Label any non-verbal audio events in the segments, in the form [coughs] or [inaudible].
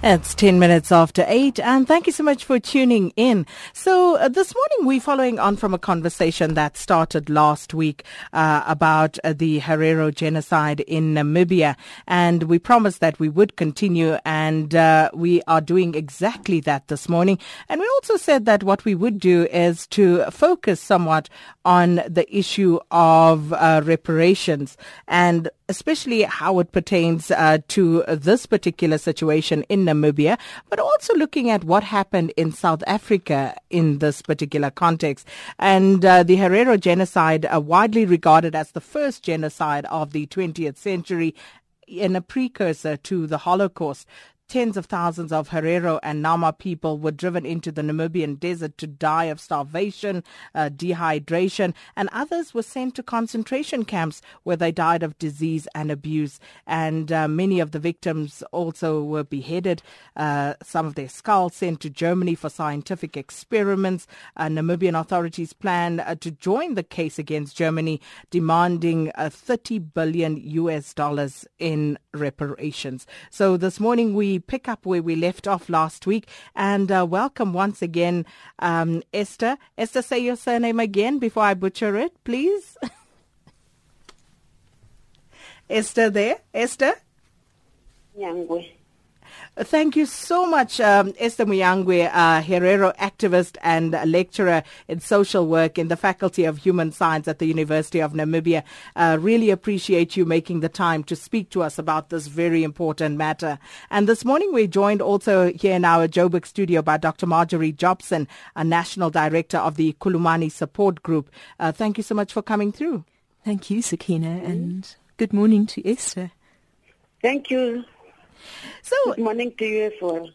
It's 10 minutes after 8 and thank you so much for tuning in. So uh, this morning we're following on from a conversation that started last week uh, about uh, the Herero genocide in Namibia and we promised that we would continue and uh, we are doing exactly that this morning. And we also said that what we would do is to focus somewhat on the issue of uh, reparations and especially how it pertains uh, to this particular situation in Namibia, but also looking at what happened in South Africa in this particular context. And uh, the Herero genocide, uh, widely regarded as the first genocide of the 20th century, and a precursor to the Holocaust. Tens of thousands of Herero and Nama people were driven into the Namibian desert to die of starvation, uh, dehydration, and others were sent to concentration camps where they died of disease and abuse. And uh, many of the victims also were beheaded, uh, some of their skulls sent to Germany for scientific experiments. Uh, Namibian authorities plan uh, to join the case against Germany, demanding uh, 30 billion US dollars in reparations. So this morning we pick up where we left off last week and uh, welcome once again um, Esther. Esther, say your surname again before I butcher it, please. [laughs] Esther there? Esther? Nyangwe. Thank you so much, um, Esther Muinjangue, uh, Herero activist and lecturer in social work in the Faculty of Human Science at the University of Namibia. Uh, really appreciate you making the time to speak to us about this very important matter. And this morning we're joined also here in our Joburg studio by Dr. Marjorie Jobson, a National Director of the Khulumani Support Group. Uh, thank you so much for coming through. Thank you, Sakina, and good morning to Esther. Thank you. So, Good morning to you as well.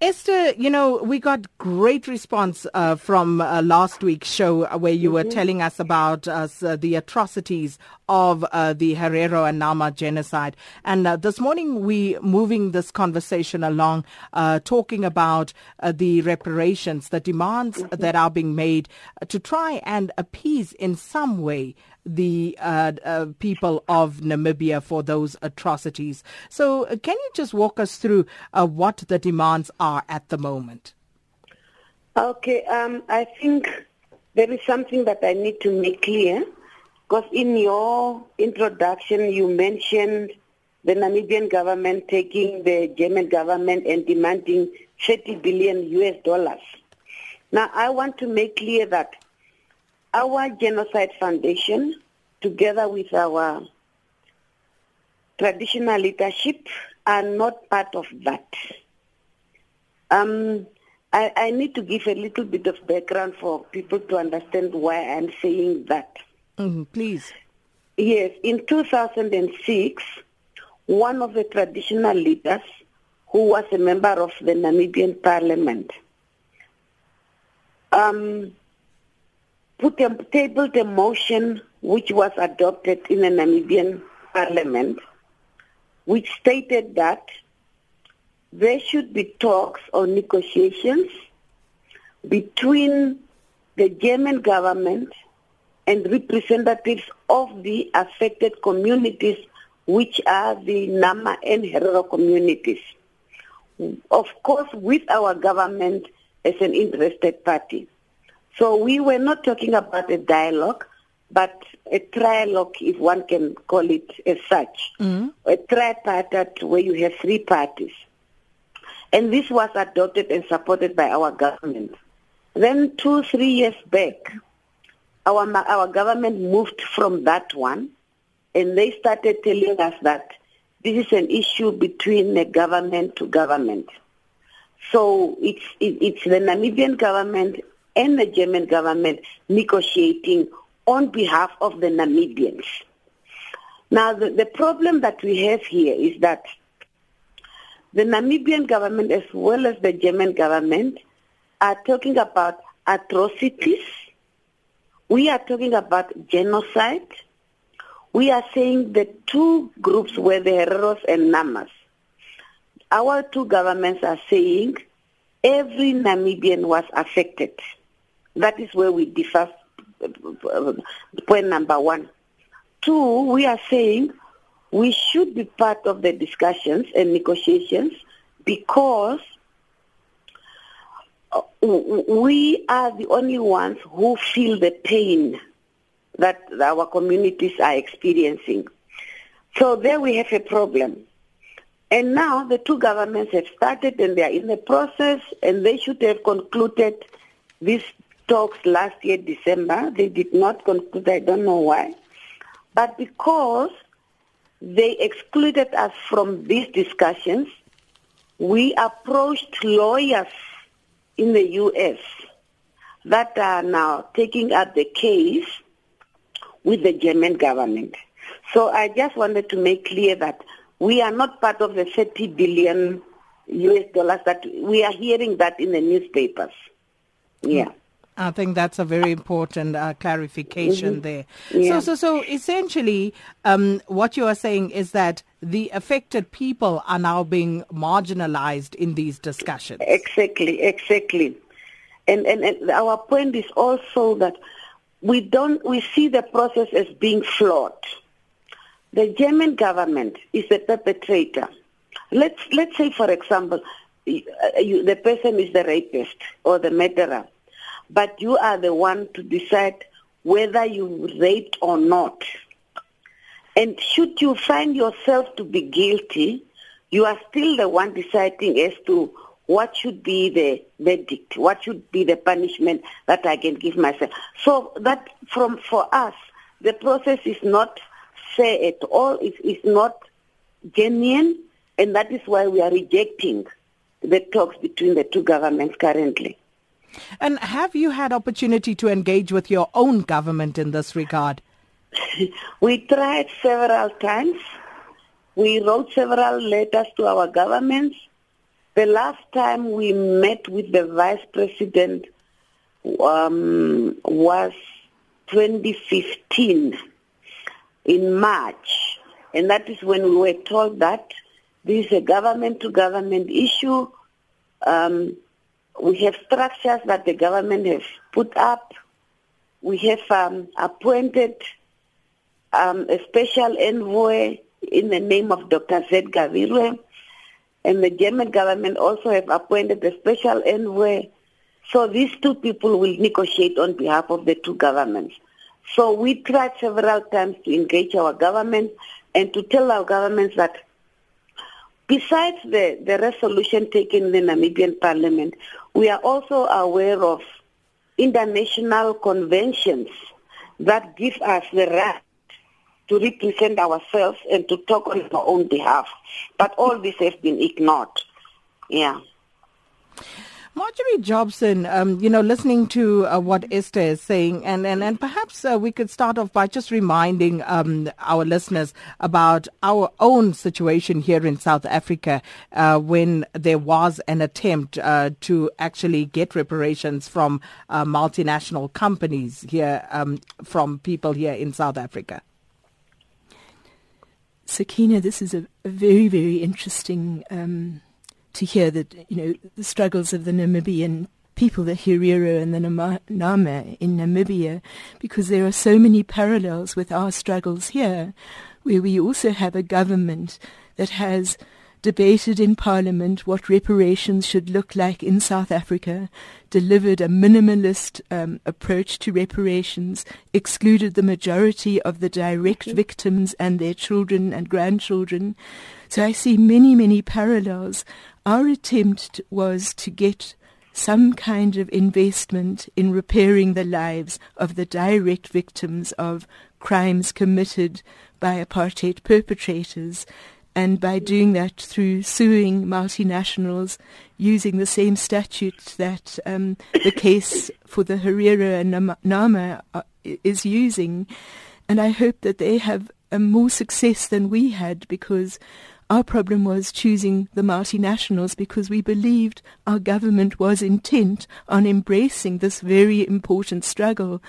Esther, you know, we got great response uh, from uh, last week's show uh, where you Mm-hmm. were telling us about uh, the atrocities of uh, the Herero and Nama genocide. And uh, this morning we moving this conversation along, uh, talking about uh, the reparations, the demands Mm-hmm. that are being made uh, to try and appease in some way the uh, uh, people of Namibia for those atrocities. So, uh, can you just walk us through uh, what the demands are at the moment? Okay, um, I think there is something that I need to make clear because in your introduction you mentioned the Namibian government taking the German government and demanding 30 billion US dollars. Now I want to make clear that our Genocide Foundation, together with our traditional leadership, are not part of that. Um, I, I need to give a little bit of background for people to understand why I'm saying that. Mhm, please. Yes, in 2006, one of the traditional leaders who was a member of the Namibian parliament um, put a, tabled a motion which was adopted in the Namibian parliament which stated that there should be talks or negotiations between the German government and representatives of the affected communities, which are the Nama and Herero communities. Of course, with our government as an interested party. So we were not talking about a dialogue, but a trialogue, if one can call it as such. Mm-hmm. A tripartite where you have three parties. And this was adopted and supported by our government. Then two, three years back, our, our government moved from that one and they started telling us that this is an issue between the government to government. So it's, it, it's the Namibian government and the German government negotiating on behalf of the Namibians. Now, the, the problem that we have here is that the Namibian government as well as the German government are talking about atrocities. We are talking about genocide. We are saying the two groups were the Hereros and Namas. Our two governments are saying every Namibian was affected. That is where we differ uh, point number one. Two, we are saying we should be part of the discussions and negotiations because uh, we are the only ones who feel the pain that our communities are experiencing. So there we have a problem. And now the two governments have started and they are in the process and they should have concluded these talks last year, December. They did not conclude, I don't know why. But because they excluded us from these discussions, we approached lawyers in the U.S. that are now taking up the case with the German government. So I just wanted to make clear that we are not part of the 30 billion US dollars that we are hearing that in the newspapers. Yeah. I think that's a very important uh, clarification mm-hmm. there. Yeah. So, so, so essentially, um, what you are saying is that the affected people are now being marginalized in these discussions. Exactly, exactly. And, and, and our point is also that we don't, we see the process as being flawed. The German government is the perpetrator. Let's, let's say, for example, you, the person is the rapist or the murderer, but you are the one to decide whether you raped or not. And should you find yourself to be guilty, you are still the one deciding as to what should be the verdict, what should be the punishment that I can give myself. So that from for us, the process is not fair at all. It is not genuine, and that is why we are rejecting the talks between the two governments currently. And have you had opportunity to engage with your own government in this regard? [laughs] we tried several times. We wrote several letters to our governments. The last time we met with the vice president um, was 2015 in March. And that is when we were told that this is a government-to-government issue. Um, we have structures that the government has put up. We have um, appointed um, a special envoy in the name of Dr. Zed Ngavirue. And the German government also have appointed a special envoy. So these two people will negotiate on behalf of the two governments. So we tried several times to engage our government and to tell our governments that besides the, the resolution taken in the Namibian parliament, we are also aware of international conventions that give us the right to represent ourselves and to talk on our own behalf. But all this has been ignored. Yeah. Marjorie Jobson, um, you know, listening to uh, what Esther is saying, and, and, and perhaps uh, we could start off by just reminding um, our listeners about our own situation here in South Africa uh, when there was an attempt uh, to actually get reparations from uh, multinational companies here, um, from people here in South Africa. Sakina, this is a, a very, very interesting um, to hear that, you know, the struggles of the Namibian people, the Herero and the Nama in Namibia, because there are so many parallels with our struggles here, where we also have a government that has debated in Parliament what reparations should look like in South Africa, delivered a minimalist um, approach to reparations, excluded the majority of the direct victims and their children and grandchildren. So I see many, many parallels. Our attempt was to get some kind of investment in repairing the lives of the direct victims of crimes committed by apartheid perpetrators and by doing that through suing multinationals using the same statute that um, the [coughs] case for the Herero and Nama uh, is using. And I hope that they have more success than we had because our problem was choosing the multinationals because we believed our government was intent on embracing this very important struggle.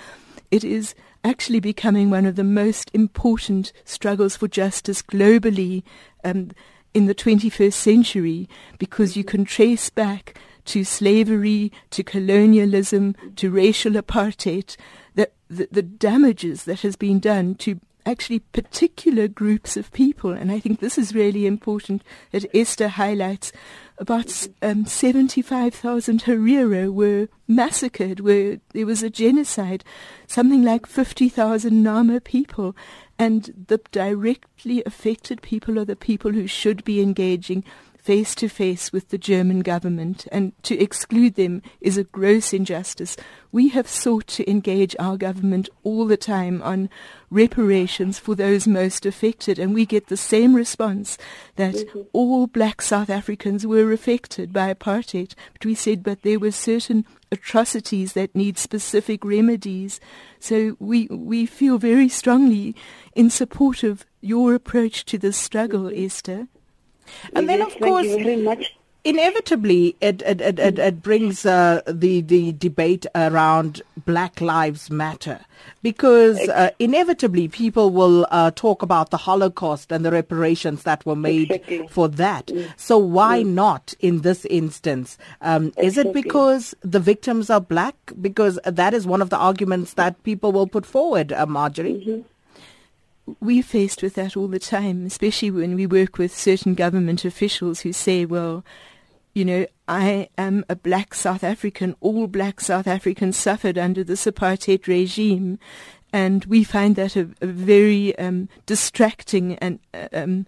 It is actually becoming one of the most important struggles for justice globally um, in the 21st century because you can trace back to slavery, to colonialism, to racial apartheid, that the, the damages that has been done to actually particular groups of people. And I think this is really important that Esther highlights. About um, 75,000 Herero were massacred, where there was a genocide, something like 50,000 Nama people. And the directly affected people are the people who should be engaging face to face with the German government, and to exclude them is a gross injustice. We have sought to engage our government all the time on reparations for those most affected, and we get the same response that mm-hmm. all black South Africans were affected by apartheid. But we said, but there were certain atrocities that need specific remedies. So we we feel very strongly in support of your approach to this struggle, mm-hmm. Esther. And then, of course, inevitably it it, it, it, it brings uh, the the debate around Black Lives Matter because uh, inevitably people will uh, talk about the Holocaust and the reparations that were made exactly. for that. Mm. So why mm. not in this instance? Um, exactly. Is it because the victims are black? Because that is one of the arguments that people will put forward, uh, Marjorie. Mm-hmm we're faced with that all the time, especially when we work with certain government officials who say, well, you know, I am a black South African. All black South Africans suffered under this apartheid regime. And we find that a, a very um, distracting and um,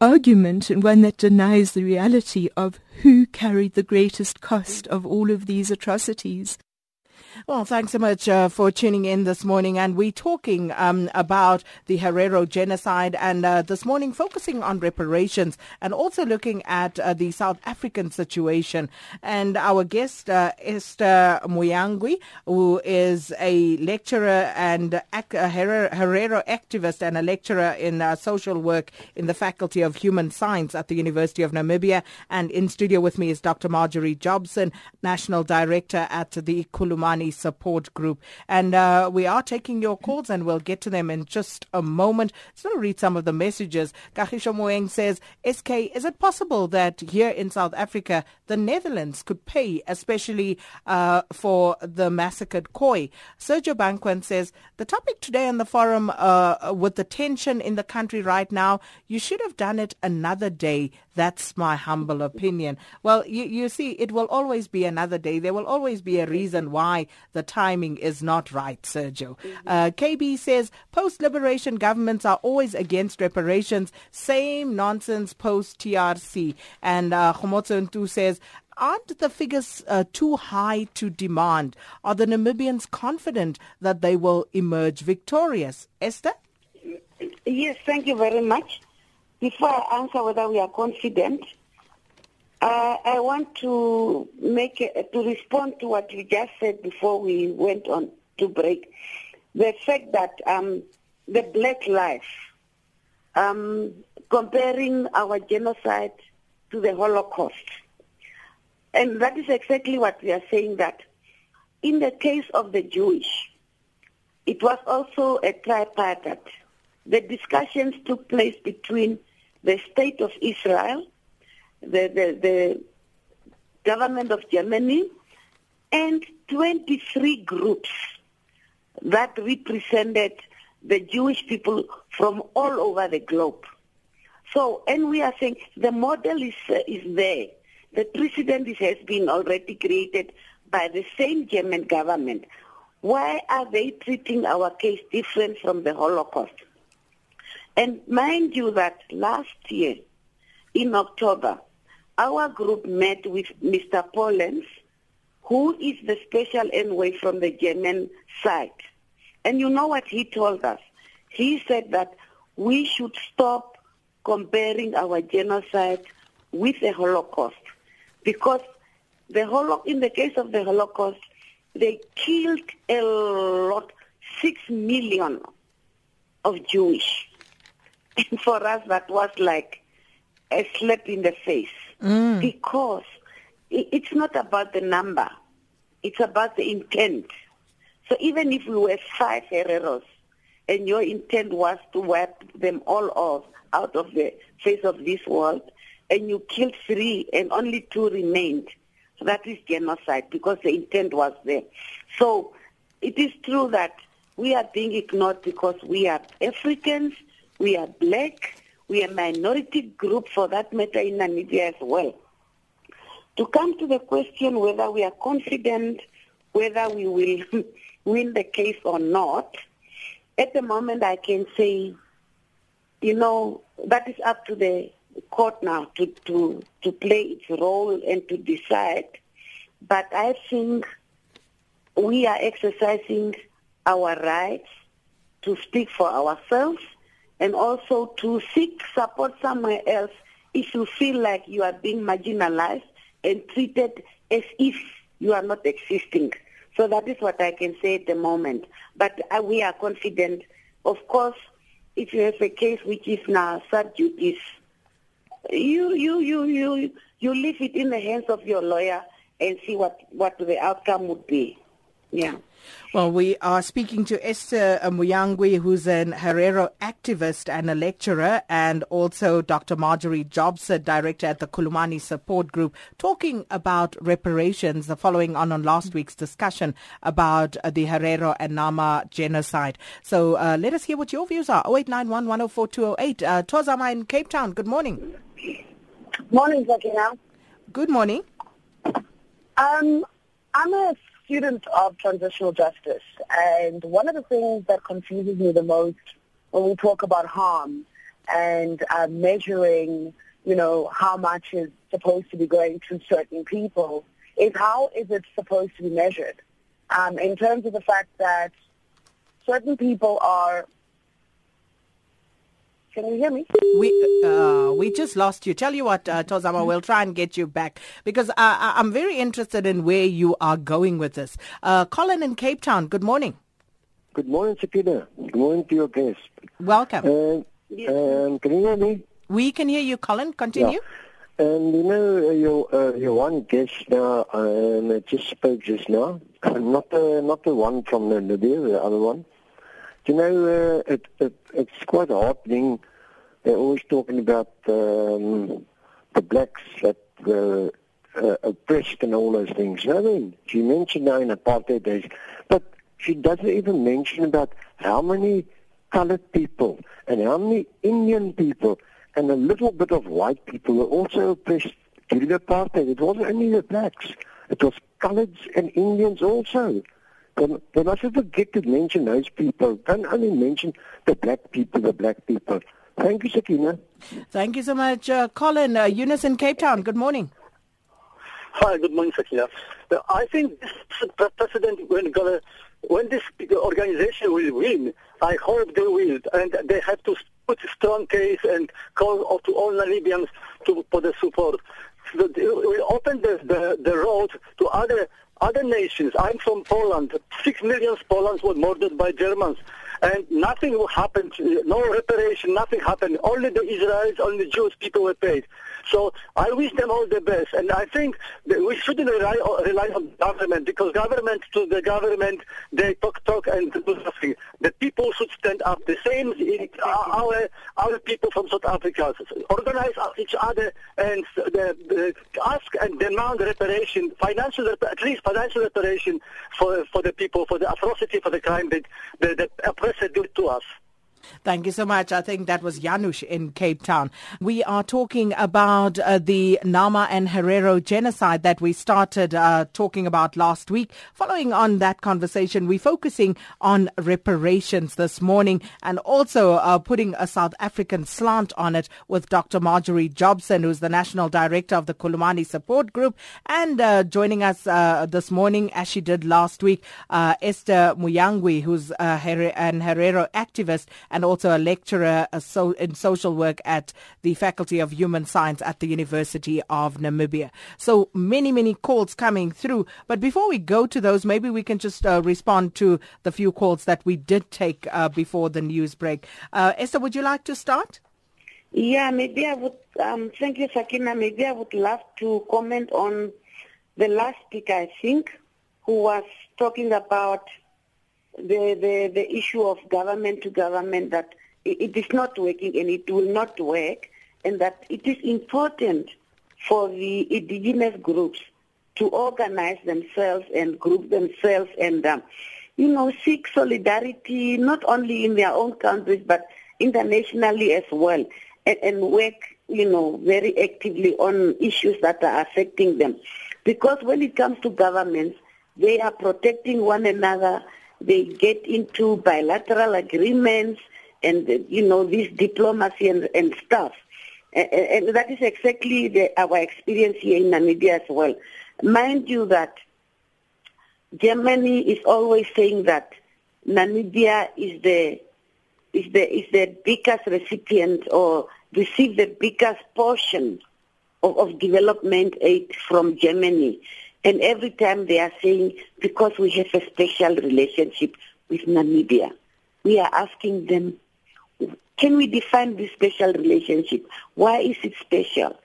argument and one that denies the reality of who carried the greatest cost of all of these atrocities. Well, thanks so much uh, for tuning in this morning. And we're talking um, about the Herero genocide and uh, this morning focusing on reparations and also looking at uh, the South African situation. And our guest, uh, Esther Muinjangue, who is a lecturer and a Herero activist and a lecturer in uh, social work in the Faculty of Human Science at the University of Namibia. And in studio with me is Dr. Marjorie Jobson, National Director at the Khulumani Support Group. And uh, we are taking your calls and we'll get to them in just a moment. Just want to read some of the messages. Kahisho Moeng says, SK, is it possible that here in South Africa, the Netherlands could pay, especially uh, for the massacred Khoi? Sergio Banquan says, the topic today on the forum uh, with the tension in the country right now, you should have done it another day. That's my humble opinion. Well, you, you see, it will always be another day. There will always be a reason why the timing is not right, Sergio. Mm-hmm. Uh, KB says post-liberation governments are always against reparations. Same nonsense post-TRC. And uh, Ntu says, aren't the figures uh, too high to demand? Are the Namibians confident that they will emerge victorious? Esther? Yes, thank you very much. Before I answer whether we are confident, uh, I want to make a, to respond to what you just said before we went on to break. The fact that um, the Black Life, um, comparing our genocide to the Holocaust, and that is exactly what we are saying. That in the case of the Jewish, it was also a tripartite. The discussions took place between the state of Israel the, the, the government of Germany, and 23 groups that represented the Jewish people from all over the globe. So, and we are saying the model is, uh, is there. The precedent has been already created by the same German government. Why are they treating our case different from the Holocaust? And mind you that last year, in October, our group met with Mr. Polenz, who is the special envoy from the German side. And you know what he told us? He said that we should stop comparing our genocide with the Holocaust because the Holo- in the case of the Holocaust, they killed a lot, six million of Jewish. [laughs] And for us, that was like a slap in the face mm. because it's not about the number. It's about the intent. So even if we were five Hereros and your intent was to wipe them all off out of the face of this world, and you killed three and only two remained, that is genocide because the intent was there. So it is true that we are being ignored because we are Africans, we are black, we are a minority group for that matter in Namibia as well. To come to the question whether we are confident whether we will [laughs] win the case or not, at the moment I can say, you know, that is up to the court now to, to, to play its role and to decide. But I think we are exercising our rights to speak for ourselves and also to seek support somewhere else if you feel like you are being marginalized and treated as if you are not existing. So that is what I can say at the moment. But uh, we are confident. Of course, if you have a case which is now sub judice, you you you you you leave it in the hands of your lawyer and see what what the outcome would be. Yeah. Well, we are speaking to Esther Muinjangue, who's an Herero activist and a lecturer, and also Dr. Marjorie Jobson, director at the Khulumani Support Group, talking about reparations, the following on on last week's discussion about uh, the Herero and Nama genocide. So uh, let us hear what your views are. 0891 104 208. Uh, Tozama in Cape Town, good morning. Morning, Zakina. Good morning. Um, I'm a student of transitional justice, and one of the things that confuses me the most when we talk about harm and uh, measuring, you know, how much is supposed to be going to certain people is how is it supposed to be measured? Um, in terms of the fact that certain people are can you hear me? We uh, we just lost you. Tell you what, uh, Tozama, we'll try and get you back because uh, I'm very interested in where you are going with this. Uh, Colin in Cape Town. Good morning. Good morning, Sakina. Good morning to your guest. Welcome. Um, can you hear me? We can hear you, Colin. Continue. Yeah. And you know uh, your uh, your one guest now um, just spoke just now, [coughs] not the not the one from the the other one. You know, uh, it, it, it's quite heartening. They're always talking about um, the blacks that were uh, oppressed and all those things. I mean? She mentioned now in apartheid days, but she doesn't even mention about how many colored people and how many Indian people and a little bit of white people were also oppressed during apartheid. It wasn't only the blacks. It was coloreds and Indians also. Then, then I should forget to mention those people. Don't only mention the black people, the black people. Thank you, Sakina. Thank you so much, uh, Colin. Uh, Eunice in Cape Town, good morning. Hi, good morning, Sakina. Uh, I think the president, when, gonna, when this organization will win, I hope they will, and they have to put a strong case and call to all Namibians to, for the support. So it will open the, the, the road to other other nations. I'm from Poland. Six million Polands were murdered by Germans. And nothing happened, no reparation, nothing happened. Only the Israelis, only the Jewish people were paid. So I wish them all the best. And I think we shouldn't rely, rely on government because government to the government, they talk, talk and do nothing. The people should stand up. The same our, our people from South Africa. Organize each other and the, the, ask and demand reparation, financial, at least financial reparation for, for the people, for the atrocity, for the crime that the, the oppressor did to us. Thank you so much. I think that was Janusz in Cape Town. We are talking about uh, the Nama and Herero genocide that we started uh, talking about last week. Following on that conversation, we're focusing on reparations this morning and also uh, putting a South African slant on it with Dr. Marjorie Jobson, who's the National Director of the Khulumani Support Group, and uh, joining us uh, this morning, as she did last week, uh, Esther Muinjangue, who's an Herero activist and also a lecturer in social work at the Faculty of Human Science at the University of Namibia. So many, many calls coming through. But before we go to those, maybe we can just uh, respond to the few calls that we did take uh, before the news break. Uh, Esther, would you like to start? Yeah, maybe I would. Um, thank you, Sakina. Maybe I would love to comment on the last speaker, I think, who was talking about the, the, the issue of government to government that it is not working and it will not work and that it is important for the indigenous groups to organize themselves and group themselves and um, you know, seek solidarity not only in their own countries but internationally as well, and, and work, you know, very actively on issues that are affecting them. Because when it comes to governments, they are protecting one another. They get into bilateral agreements and, you know, this diplomacy and, and stuff. And, and that is exactly the, our experience here in Namibia as well. Mind you that Germany is always saying that Namibia is the is the is the biggest recipient or receive the biggest portion of, of development aid from Germany. And every time they are saying because we have a special relationship with Namibia, we are asking them, can we define this special relationship? Why is it special?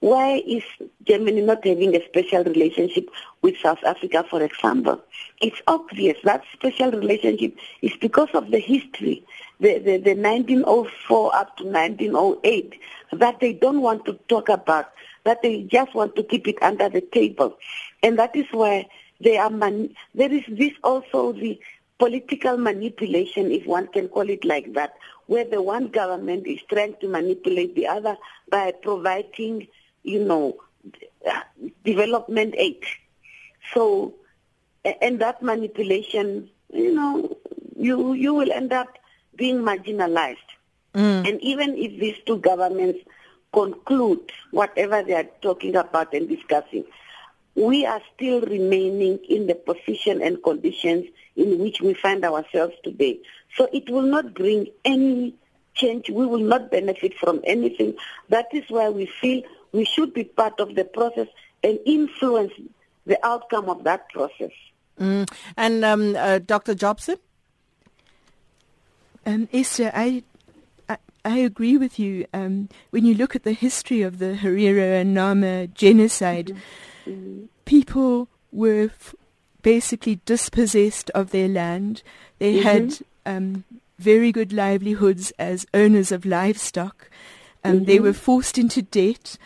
Why is Germany not having a special relationship with South Africa, for example? It's obvious that special relationship is because of the history, the, the, the 1904 up to 1908, that they don't want to talk about, that they just want to keep it under the table. And that is why they are man- there is this also the political manipulation, if one can call it like that, where the one government is trying to manipulate the other by providing you know, development aid. So, and that manipulation, you know, you you will end up being marginalized. Mm. And even if these two governments conclude whatever they are talking about and discussing, we are still remaining in the position and conditions in which we find ourselves today. So it will not bring any change. We will not benefit from anything. That is why we feel we should be part of the process and influence the outcome of that process. Mm. And um, uh, Dr. Jobson? Um, Esther, I, I, agree with you. Um, when you look at the history of the Herero and Nama genocide, mm-hmm. Mm-hmm. people were f- basically dispossessed of their land. They mm-hmm. had um, very good livelihoods as owners of livestock. Um, they mm-hmm. were forced into debt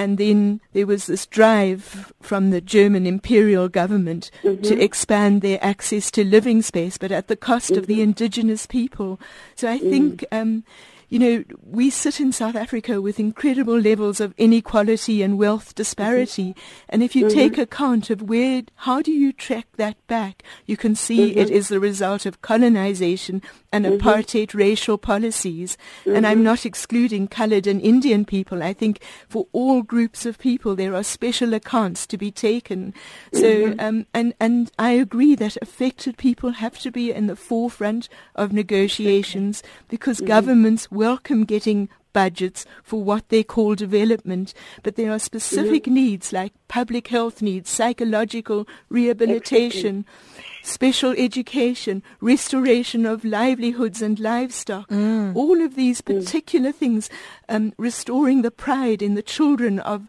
and then there was this drive from the German imperial government mm-hmm. to expand their access to living space, but at the cost mm-hmm. of the mm-hmm. indigenous people. So I mm. think um, you know, we sit in South Africa with incredible levels of inequality and wealth disparity. Mm-hmm. And if you mm-hmm. take account of where, how do you track that back? You can see mm-hmm. it is the result of colonization and mm-hmm. apartheid racial policies. And I'm mm-hmm. not excluding colored and Indian people. I think for all groups of people, there are special accounts to be taken. So, mm-hmm. um, and, and I agree that affected people have to be in the forefront of negotiations because governments welcome getting budgets for what they call development, but there are specific mm-hmm. needs like public health needs, psychological rehabilitation, special education, restoration of livelihoods and livestock. Mm. All of these mm. particular mm. things, um, restoring the pride in the children of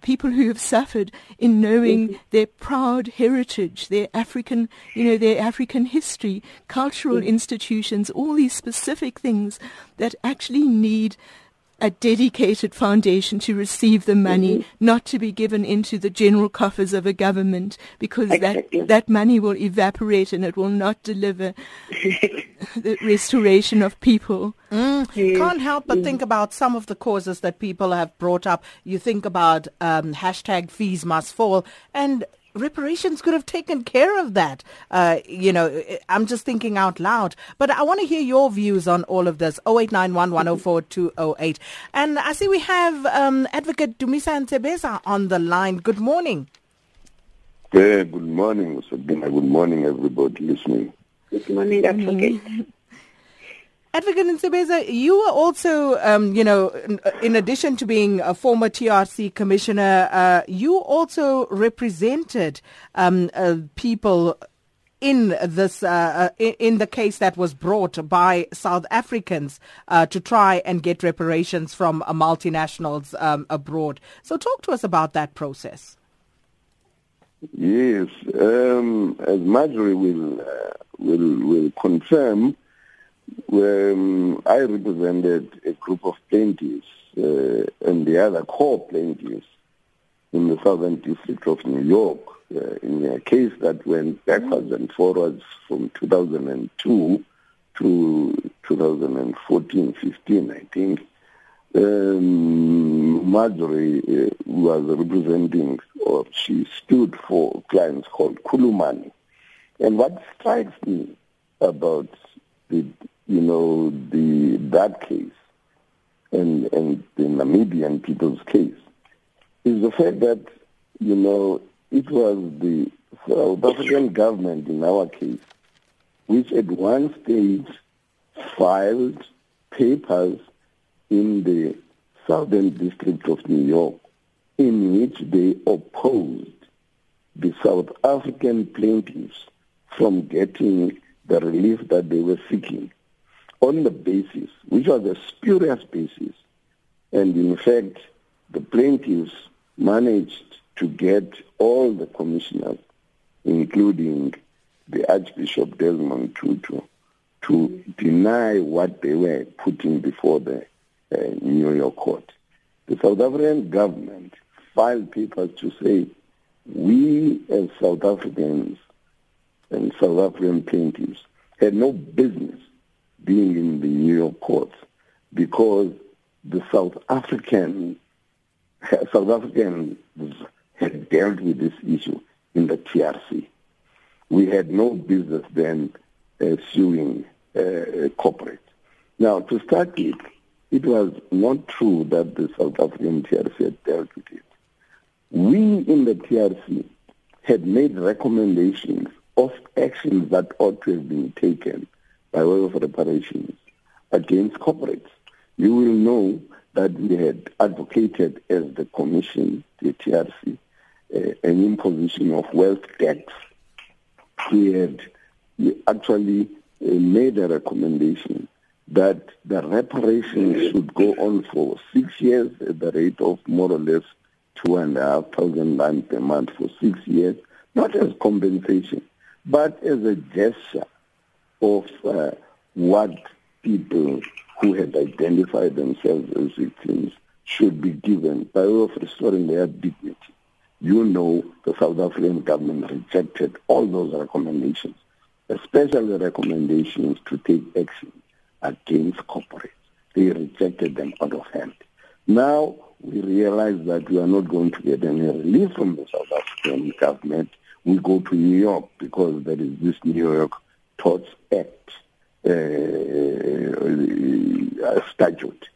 people who have suffered in knowing their proud heritage, their African, you know, their African history, cultural institutions, all these specific things that actually need a dedicated foundation to receive the money, mm-hmm. not to be given into the general coffers of a government, because exactly. that that money will evaporate and it will not deliver [laughs] the restoration of people. Mm. Yes. Can't help but mm. think about some of the causes that people have brought up. You think about um, hashtag fees must fall, and reparations could have taken care of that. Uh, you know, I'm just thinking out loud. But I want to hear your views on all of this. 0891 And I see we have um, Advocate Dumisa Ntsebeza on the line. Good morning. Yeah, good morning, Sabina. Good morning, everybody listening. Good morning, Advocate. Advocate Ntsebeza, you were also, um, you know, in, addition to being a former TRC commissioner, uh, you also represented um, uh, people in this uh, uh in the case that was brought by South Africans uh, to try and get reparations from uh, multinationals um, abroad. So, talk to us about that process. Yes, um, as Marjorie will uh, will will confirm um, I represented a group of plaintiffs uh, and the other core plaintiffs in the Southern District of New York uh, in a case that went backwards and forwards from 2002 to 2014, 15, I think. Um, Marjorie uh, was representing, or she stood for clients called Khulumani. And what strikes me about the, you know, the that case and and the Namibian people's case is the fact that you know it was the South African government in our case which at one stage filed papers in the Southern District of New York in which they opposed the South African plaintiffs from getting the relief that they were seeking on the basis, which was a spurious basis, and in fact, the plaintiffs managed to get all the commissioners, including the Archbishop Desmond Tutu, to deny what they were putting before the uh, New York court. The South African government filed papers to say, we as South Africans and South African plaintiffs had no business being in the New York courts because the South African [laughs] South Africans had dealt with this issue in the TRC. We had no business then uh, suing uh, corporate. Now, to start with, it was not true that the South African TRC had dealt with it. We in the TRC had made recommendations of actions that ought to have been taken by way of reparations against corporates. You will know that we had advocated as the Commission, the TRC, uh, an imposition of wealth tax. We had actually uh, made a recommendation that the reparations should go on for six years at the rate of more or less two and a half thousand rand per month for six years, not as compensation, but as a gesture of uh, what people who had identified themselves as victims should be given by way of restoring their dignity. You know the South African government rejected all those recommendations, especially the recommendations to take action against corporates. They rejected them out of hand. Now we realize that we are not going to get any relief from the South African government. We go to New York because there is this New York Torts Act uh, uh, statute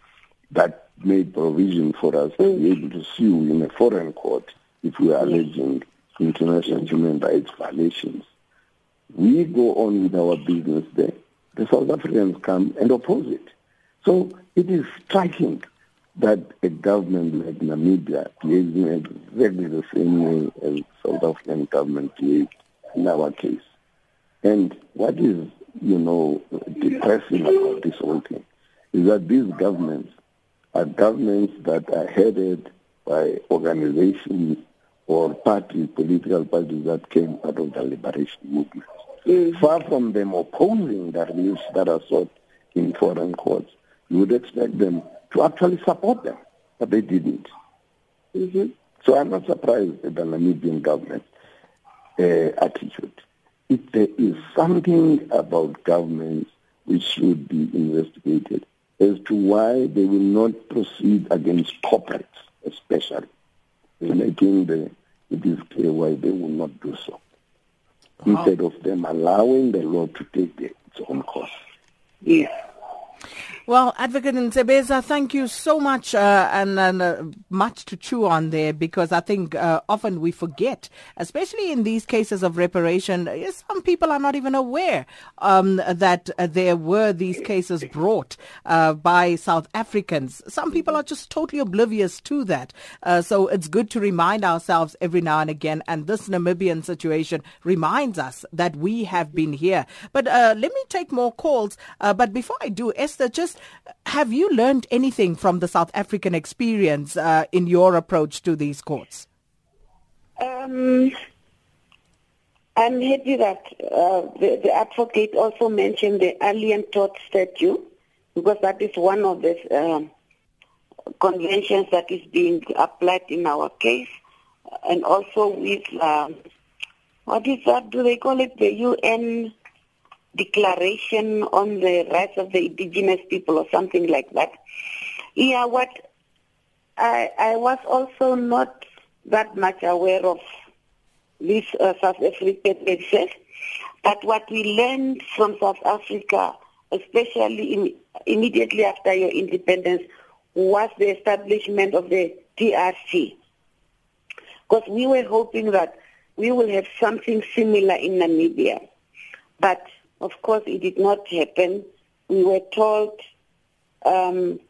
that made provision for us to be able to sue in a foreign court if we are alleging international human rights violations. We go on with our business there. The South Africans come and oppose it. So it is striking that a government like Namibia behaves exactly the same way as South African government behaved in our case. And what is, you know, depressing about this whole thing is that these governments are governments that are headed by organizations or parties, political parties that came out of the liberation movement. Mm-hmm. Far from them opposing the reliefs that are sought in foreign courts, you would expect them to actually support them, but they didn't. Mm-hmm. So I'm not surprised at the Namibian government uh, attitude. If there is something about governments which should be investigated as to why they will not proceed against corporates, especially, think the, it is clear why they will not do so. Instead of them allowing the law to take its own course. Yes. Well, Advocate Ntsebeza, thank you so much uh, and, and uh, much to chew on there because I think uh, often we forget, especially in these cases of reparation, uh, some people are not even aware um, that uh, there were these cases brought uh, by South Africans. Some people are just totally oblivious to that. so it's good to remind ourselves every now and again, and this Namibian situation reminds us that we have been here. But let me take more calls. but before I do, Esther, just have you learned anything from the South African experience uh, in your approach to these courts? Um, I'm happy that uh, the, the, advocate also mentioned the Alien Tort Statute because that is one of the um, conventions that is being applied in our case, and also with um, what is that? Do they call it the UN Declaration on the Rights of the Indigenous People or something like that? Yeah, what I, I was also not that much aware of this uh, South African itself, but what we learned from South Africa, especially in, immediately after your independence, was the establishment of the DRC. Because we were hoping that we will have something similar in Namibia. But of course it did not happen. We were told um,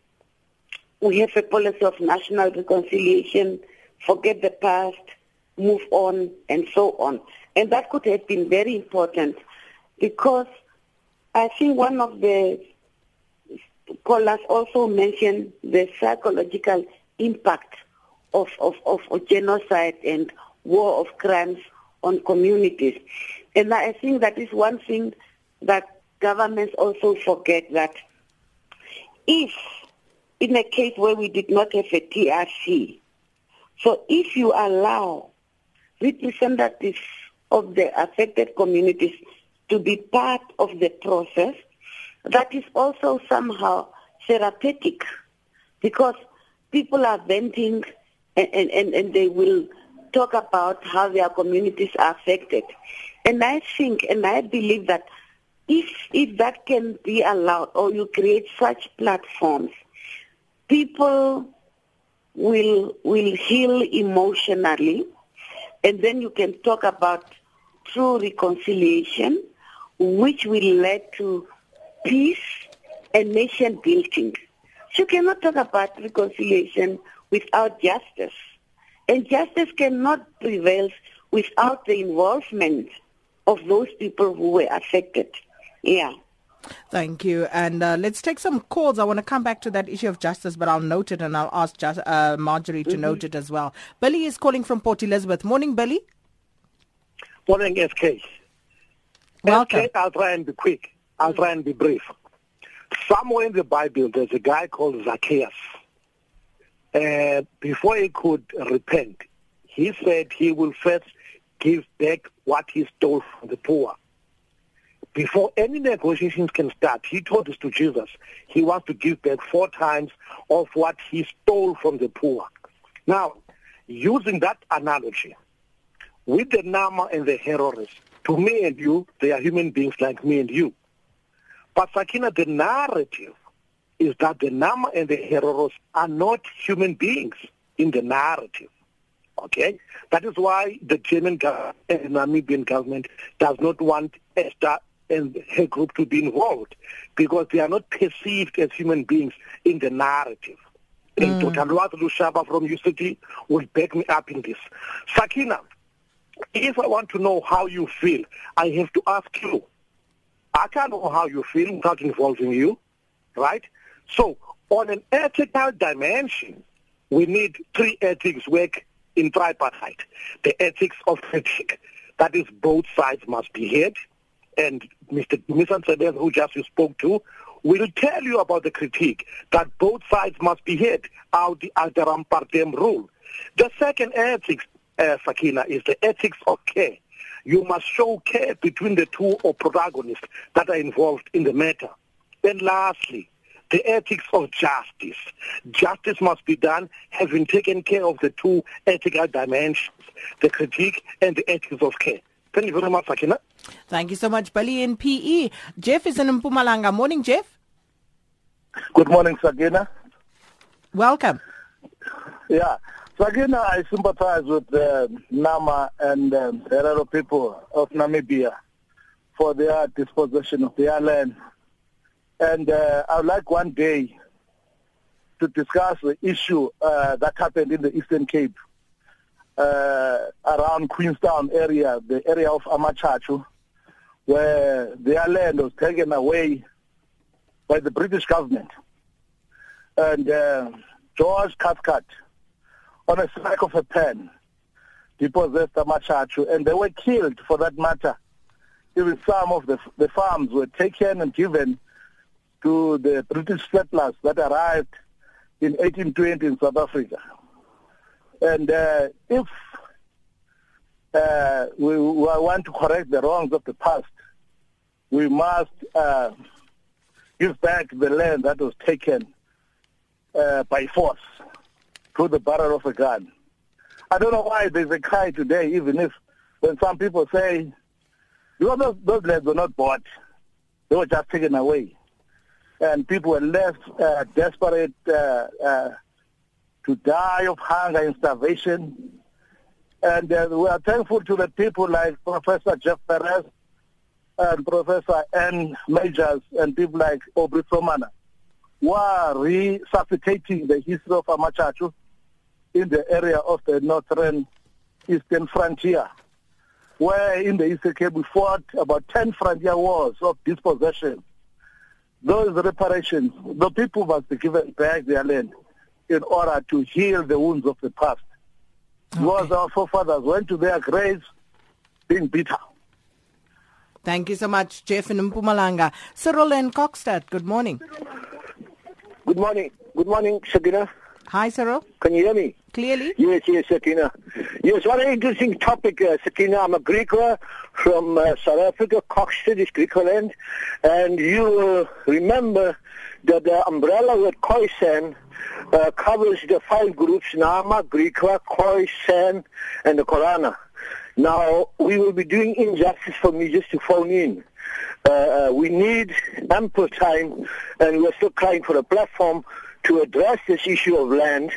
we have a policy of national reconciliation, forget the past, move on, and so on. And that could have been very important because I think one of the callers also mentioned the psychological impact of, of, of, of genocide and war of crimes on communities. And I think that is one thing that governments also forget that if in a case where we did not have a TRC, so if you allow representatives of the affected communities to be part of the process, that is also somehow therapeutic because people are venting and, and, and they will talk about how their communities are affected. And I think and I believe that if if that can be allowed or you create such platforms, people will will heal emotionally and then you can talk about true reconciliation which will lead to peace and nation building. So you cannot talk about reconciliation without justice. And justice cannot prevail without the involvement of those people who were affected. Yeah. Thank you. And uh, let's take some calls. I want to come back to that issue of justice, but I'll note it and I'll ask just, uh, Marjorie to mm-hmm. note it as well. Billy is calling from Port Elizabeth. Morning, Billy. Morning, SK. Welcome. SK, I'll try and be quick. I'll try and be brief. Somewhere in the Bible, there's a guy called Zacchaeus. Uh, before he could repent, he said he will first give back what he stole from the poor. Before any negotiations can start, he told this to Jesus. He wants to give back four times of what he stole from the poor. Now, using that analogy, with the Nama and the Hereros, to me and you, they are human beings like me and you. But Sakina, the narrative is that the Nama and the Hereros are not human beings in the narrative. Okay? That is why the German government and the Namibian government does not want Ester and her group to be involved because they are not perceived as human beings in the narrative. Mm. And Dr. Lwazi Lushaba from UCT will back me up in this. Sakina, if I want to know how you feel, I have to ask you. I can't know how you feel without involving you, right? So on an ethical dimension, we need three ethics work in tripartite. The ethics of critique, that is both sides must be heard, and Mr. Misan who just you spoke to, will tell you about the critique that both sides must be heard, audi alteram partem rule. The second ethics, uh, Sakina, is the ethics of care. You must show care between the two or protagonists that are involved in the matter. And lastly, the ethics of justice. Justice must be done having taken care of the two ethical dimensions, the critique and the ethics of care. Thank you very much, Sakina. Thank you so much, Billy in PE. Jeff is in Mpumalanga. Morning, Jeff. Good morning, Sagina. Welcome. Yeah. Sagina, I sympathize with the Nama and um, Herero people of Namibia for their dispossession of their land and uh, I would like one day to discuss the issue uh, that happened in the Eastern Cape uh, around Queenstown area, the area of Amachachu, where their land was taken away by the British government. And uh, George Cathcart, on a strike of a pen, depossessed Amachachu, and they were killed for that matter. Even some of the, the farms were taken and given to the British settlers that arrived in 1820 in South Africa. And uh, if uh, we, we, want to correct the wrongs of the past, we must uh, give back the land that was taken uh, by force through the barrel of a gun. I don't know why there's a cry today, even if when some people say, because those, those lands were not bought, they were just taken away. And people were left uh, desperate uh, to die of hunger and starvation. And uh, we are thankful to the people like Professor Jeff Peires and Professor N. Majors and people like Aubrey Somana who are resuscitating the history of Amachatu in the area of the northern eastern frontier, where in the Eastern Cape we fought about 10 frontier wars of dispossession. Those reparations, the people must be given back their land in order to heal the wounds of the past. Okay. Because our forefathers went to their graves being bitter. Thank you so much, Jeff in Mpumalanga. Cyril and Kokstad, good morning. Good morning. Good morning, Sakina. Hi, Cyril. Can you hear me? Clearly? Yes, yes, Sakina. Yes, what an interesting topic, uh, Sakina. I'm a Griqua from uh, South Africa, Kokstad is Griqualand. And you will remember that the umbrella word Khoisan uh, covers the five groups, Nama, Griqua, Khoisan, and the Korana. Now, we will be doing injustice for me just to phone in. Uh, uh, we need ample time, and we're still crying for a platform to address this issue of land.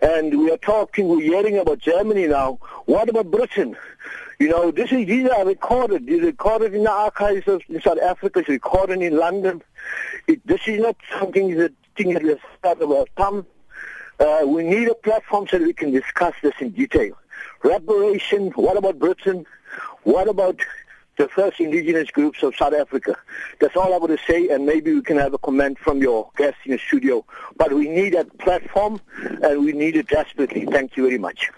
And we are talking, we're hearing about Germany now. What about Britain? You know, this is, these are recorded. These are recorded in the archives of South Africa. It's recorded in London. It, this is not something that thing that we start about thumb. Uh, we need a platform so that we can discuss this in detail reparation, what about Britain? What about the first indigenous groups of South Africa? That's all I want to say, and maybe we can have a comment from your guest in the studio. But we need a platform, and we need it desperately. Thank you very much.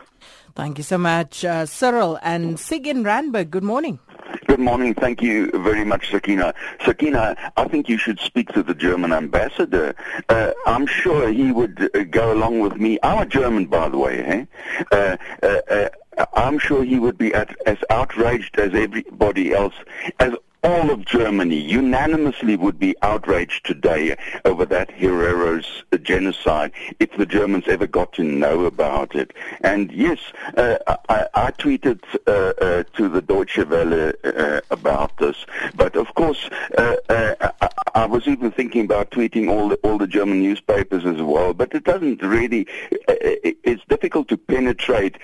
Thank you so much, uh, Cyril and Sigyn Randberg. Good morning. Good morning. Thank you very much, Sakina. Sakina, I think you should speak to the German ambassador. Uh, I'm sure he would uh, go along with me. I'm a German, by the way. Eh? Uh, uh, I'm sure he would be at, as outraged as everybody else, as all of Germany unanimously would be outraged today over that Herero's genocide if the Germans ever got to know about it. And yes, uh, I, I, tweeted uh, uh, to the Deutsche Welle uh, about this, but of course uh, uh, I, I, was even thinking about tweeting all the, all the German newspapers as well. But it doesn't really. it's difficult to penetrate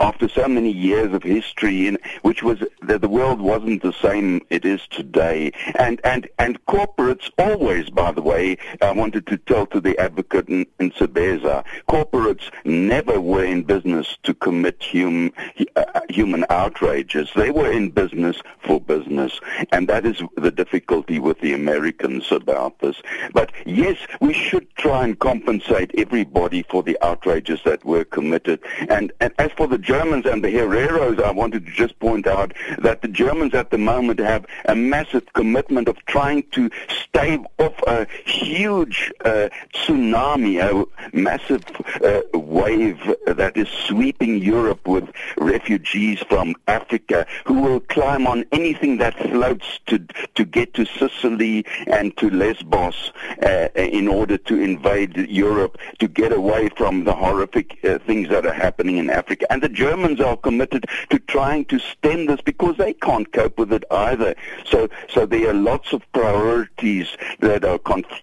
after so many years of history, in, which was that the world wasn't the same it is today. And, and, and corporates always, by the way, I wanted to tell to the advocate in, in corporates never were in business to commit hum, uh, human outrages. They were in business for business. And that is the difficulty with the Americans about this. But yes, we should try and compensate everybody for the outrages that were committed. And, and as for the Germans and the Hereros, I wanted to just point out that the Germans at the moment have have a massive commitment of trying to stave off a huge uh, tsunami, a massive uh, wave that is sweeping Europe with refugees from Africa who will climb on anything that floats to to get to Sicily and to Lesbos uh, in order to invade Europe to get away from the horrific uh, things that are happening in Africa. And the Germans are committed to trying to stem this because they can't cope with it either. So, so there are lots of priorities that are conf-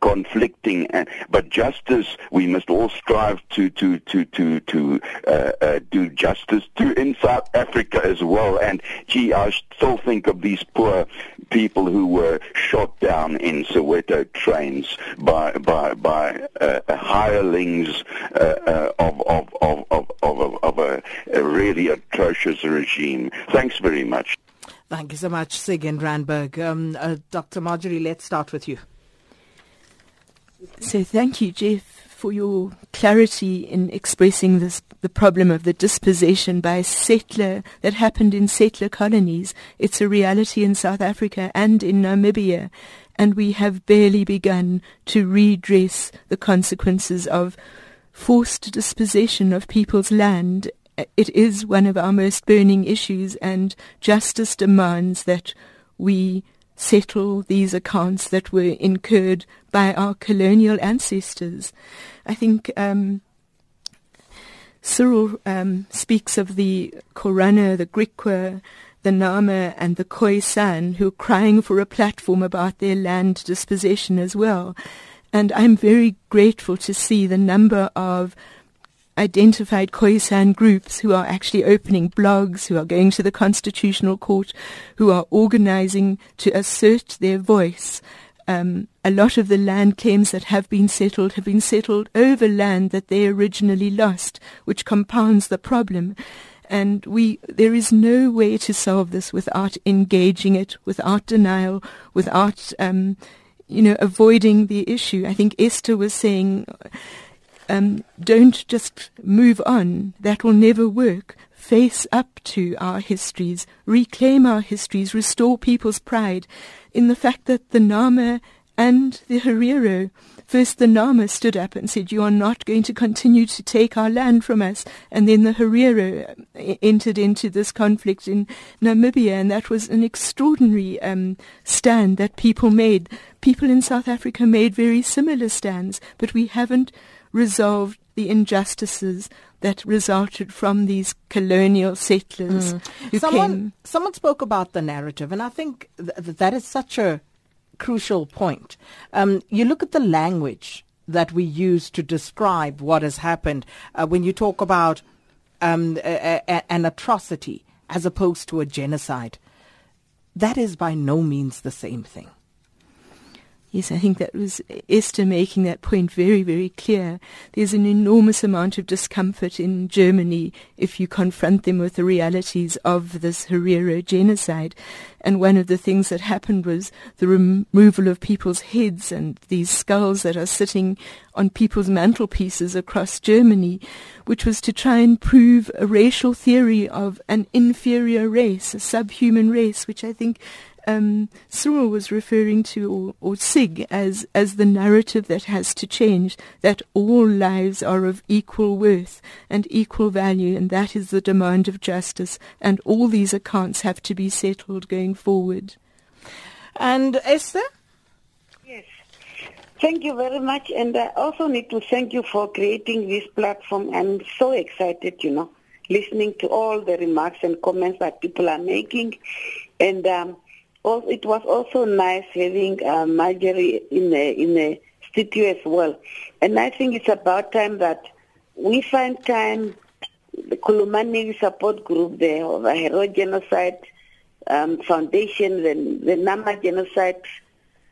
conflicting but justice we must all strive to to to to to uh, uh, do justice to in South Africa as well. And gee I still think of these poor people who were shot down in Soweto trains by by by uh, hirelings uh, uh, of, of, of of of of a, a really atrocious regime. Thanks very much Thank you so much, Sigyn Randberg. Um, uh, Dr. Marjorie, let's start with you. So, thank you, Jeff, for your clarity in expressing this, the problem of the dispossession by settler that happened in settler colonies. It's a reality in South Africa and in Namibia, and we have barely begun to redress the consequences of forced dispossession of people's land it is one of our most burning issues, and justice demands that we settle these accounts that were incurred by our colonial ancestors. I think um, Cyril um, speaks of the Korana, the Griqua, the Nama, and the Khoisan who are crying for a platform about their land dispossession as well. And I'm very grateful to see the number of identified Khoisan groups who are actually opening blogs, who are going to the Constitutional Court, who are organizing to assert their voice. Um, a lot of the land claims that have been settled have been settled over land that they originally lost, which compounds the problem. And we, there is no way to solve this without engaging it, without denial, without, um, you know, avoiding the issue. I think Ester was saying, um, don't just move on. That will never work. Face up to our histories, reclaim our histories, restore people's pride in the fact that the Nama and the Herero, first the Nama stood up and said, you are not going to continue to take our land from us. And then the Herero uh, entered into this conflict in Namibia, and that was an extraordinary um, stand that people made. People in South Africa made very similar stands, but we haven't resolved the injustices that resulted from these colonial settlers mm. who someone, came. Someone spoke about the narrative, and I think th- that is such a crucial point. Um, you look at the language that we use to describe what has happened uh, when you talk about um, a, a, an atrocity as opposed to a genocide. That is by no means the same thing. Yes, I think that was Ester making that point very, very clear. There's an enormous amount of discomfort in Germany if you confront them with the realities of this Herero genocide. And one of the things that happened was the removal of people's heads and these skulls that are sitting on people's mantelpieces across Germany, which was to try and prove a racial theory of an inferior race, a subhuman race, which I think um, Cyril was referring to, or, or SIG, as, as the narrative that has to change, that all lives are of equal worth and equal value, and that is the demand of justice, and all these accounts have to be settled going forward. And Ester? Yes. Thank you very much. And I also need to thank you for creating this platform. I'm so excited, you know, listening to all the remarks and comments that people are making. And um, also, it was also nice having uh, Marjorie in the in the studio as well. And I think it's about time that we find time. The Khulumani support group, the Herero Genocide um, Foundation, the, the Nama Genocide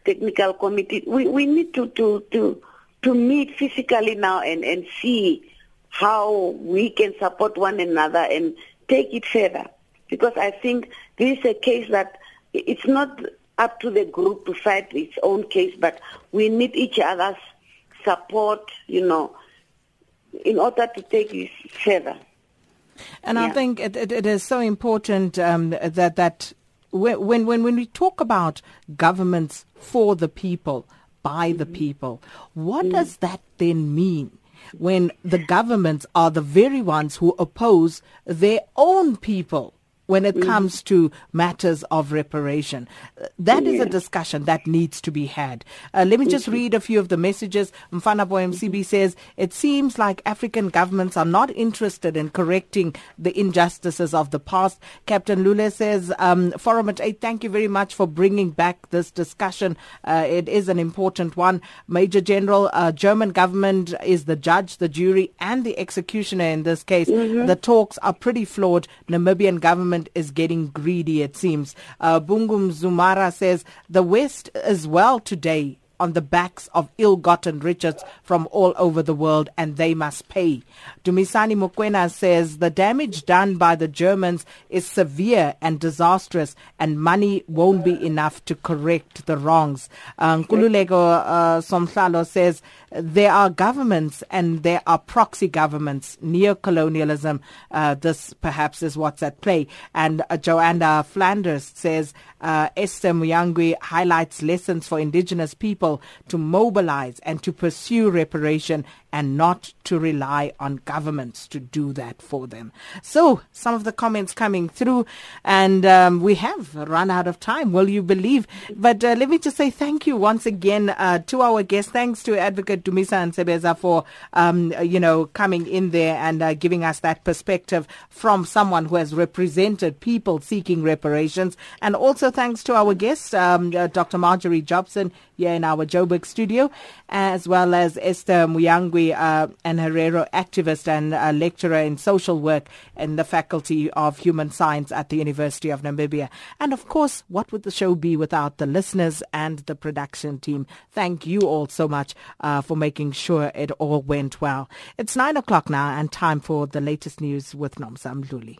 Technical Committee. We we need to to to to meet physically now and and see how we can support one another and take it further. Because I think this is a case that it's not up to the group to fight its own case, but we need each other's support, you know, in order to take this further. And yeah. I think it, it, it is so important um, that that when when when we talk about governments for the people, by mm-hmm. the people, what mm does that then mean? When the governments are the very ones who oppose their own people when it mm-hmm. comes to matters of reparation. That is a discussion that needs to be had. Uh, let me just mm-hmm. read a few of the messages. Mfana Boy MCB mm-hmm. says, it seems like African governments are not interested in correcting the injustices of the past. Captain Lule says, um, Forum at 8, thank you very much for bringing back this discussion. Uh, it is an important one. Major General, uh, German government is the judge, the jury, and the executioner in this case. Mm-hmm. The talks are pretty flawed. Namibian government government is getting greedy, it seems. Uh, Bungum Zumara says the West as well today on the backs of ill-gotten riches from all over the world and they must pay. Dumisani Mukwena says the damage done by the Germans is severe and disastrous and money won't be enough to correct the wrongs. Uh, Nkululeko uh, says there are governments and there are proxy governments, neo-colonialism. Uh, this perhaps is what's at play. And uh, Joanna Flanders says uh, Ester Muinjangue highlights lessons for indigenous people to mobilize and to pursue reparation and not to rely on governments to do that for them. So, some of the comments coming through, and um, we have run out of time, will you believe? But uh, let me just say thank you once again uh, to our guests. Thanks to Advocate Dumisa Ntsebeza for, um, you know, coming in there and uh, giving us that perspective from someone who has represented people seeking reparations. And also thanks to our guest, um, uh, Dr. Marjorie Jobson, here in our Joburg studio, as well as Ester Muinjangue, uh, an Herero activist and lecturer in social work in the Faculty of Human Science at the University of Namibia. And of course, what would the show be without the listeners and the production team? Thank you all so much uh, for making sure it all went well. It's nine o'clock now and time for the latest news with Nomsa Mdluli.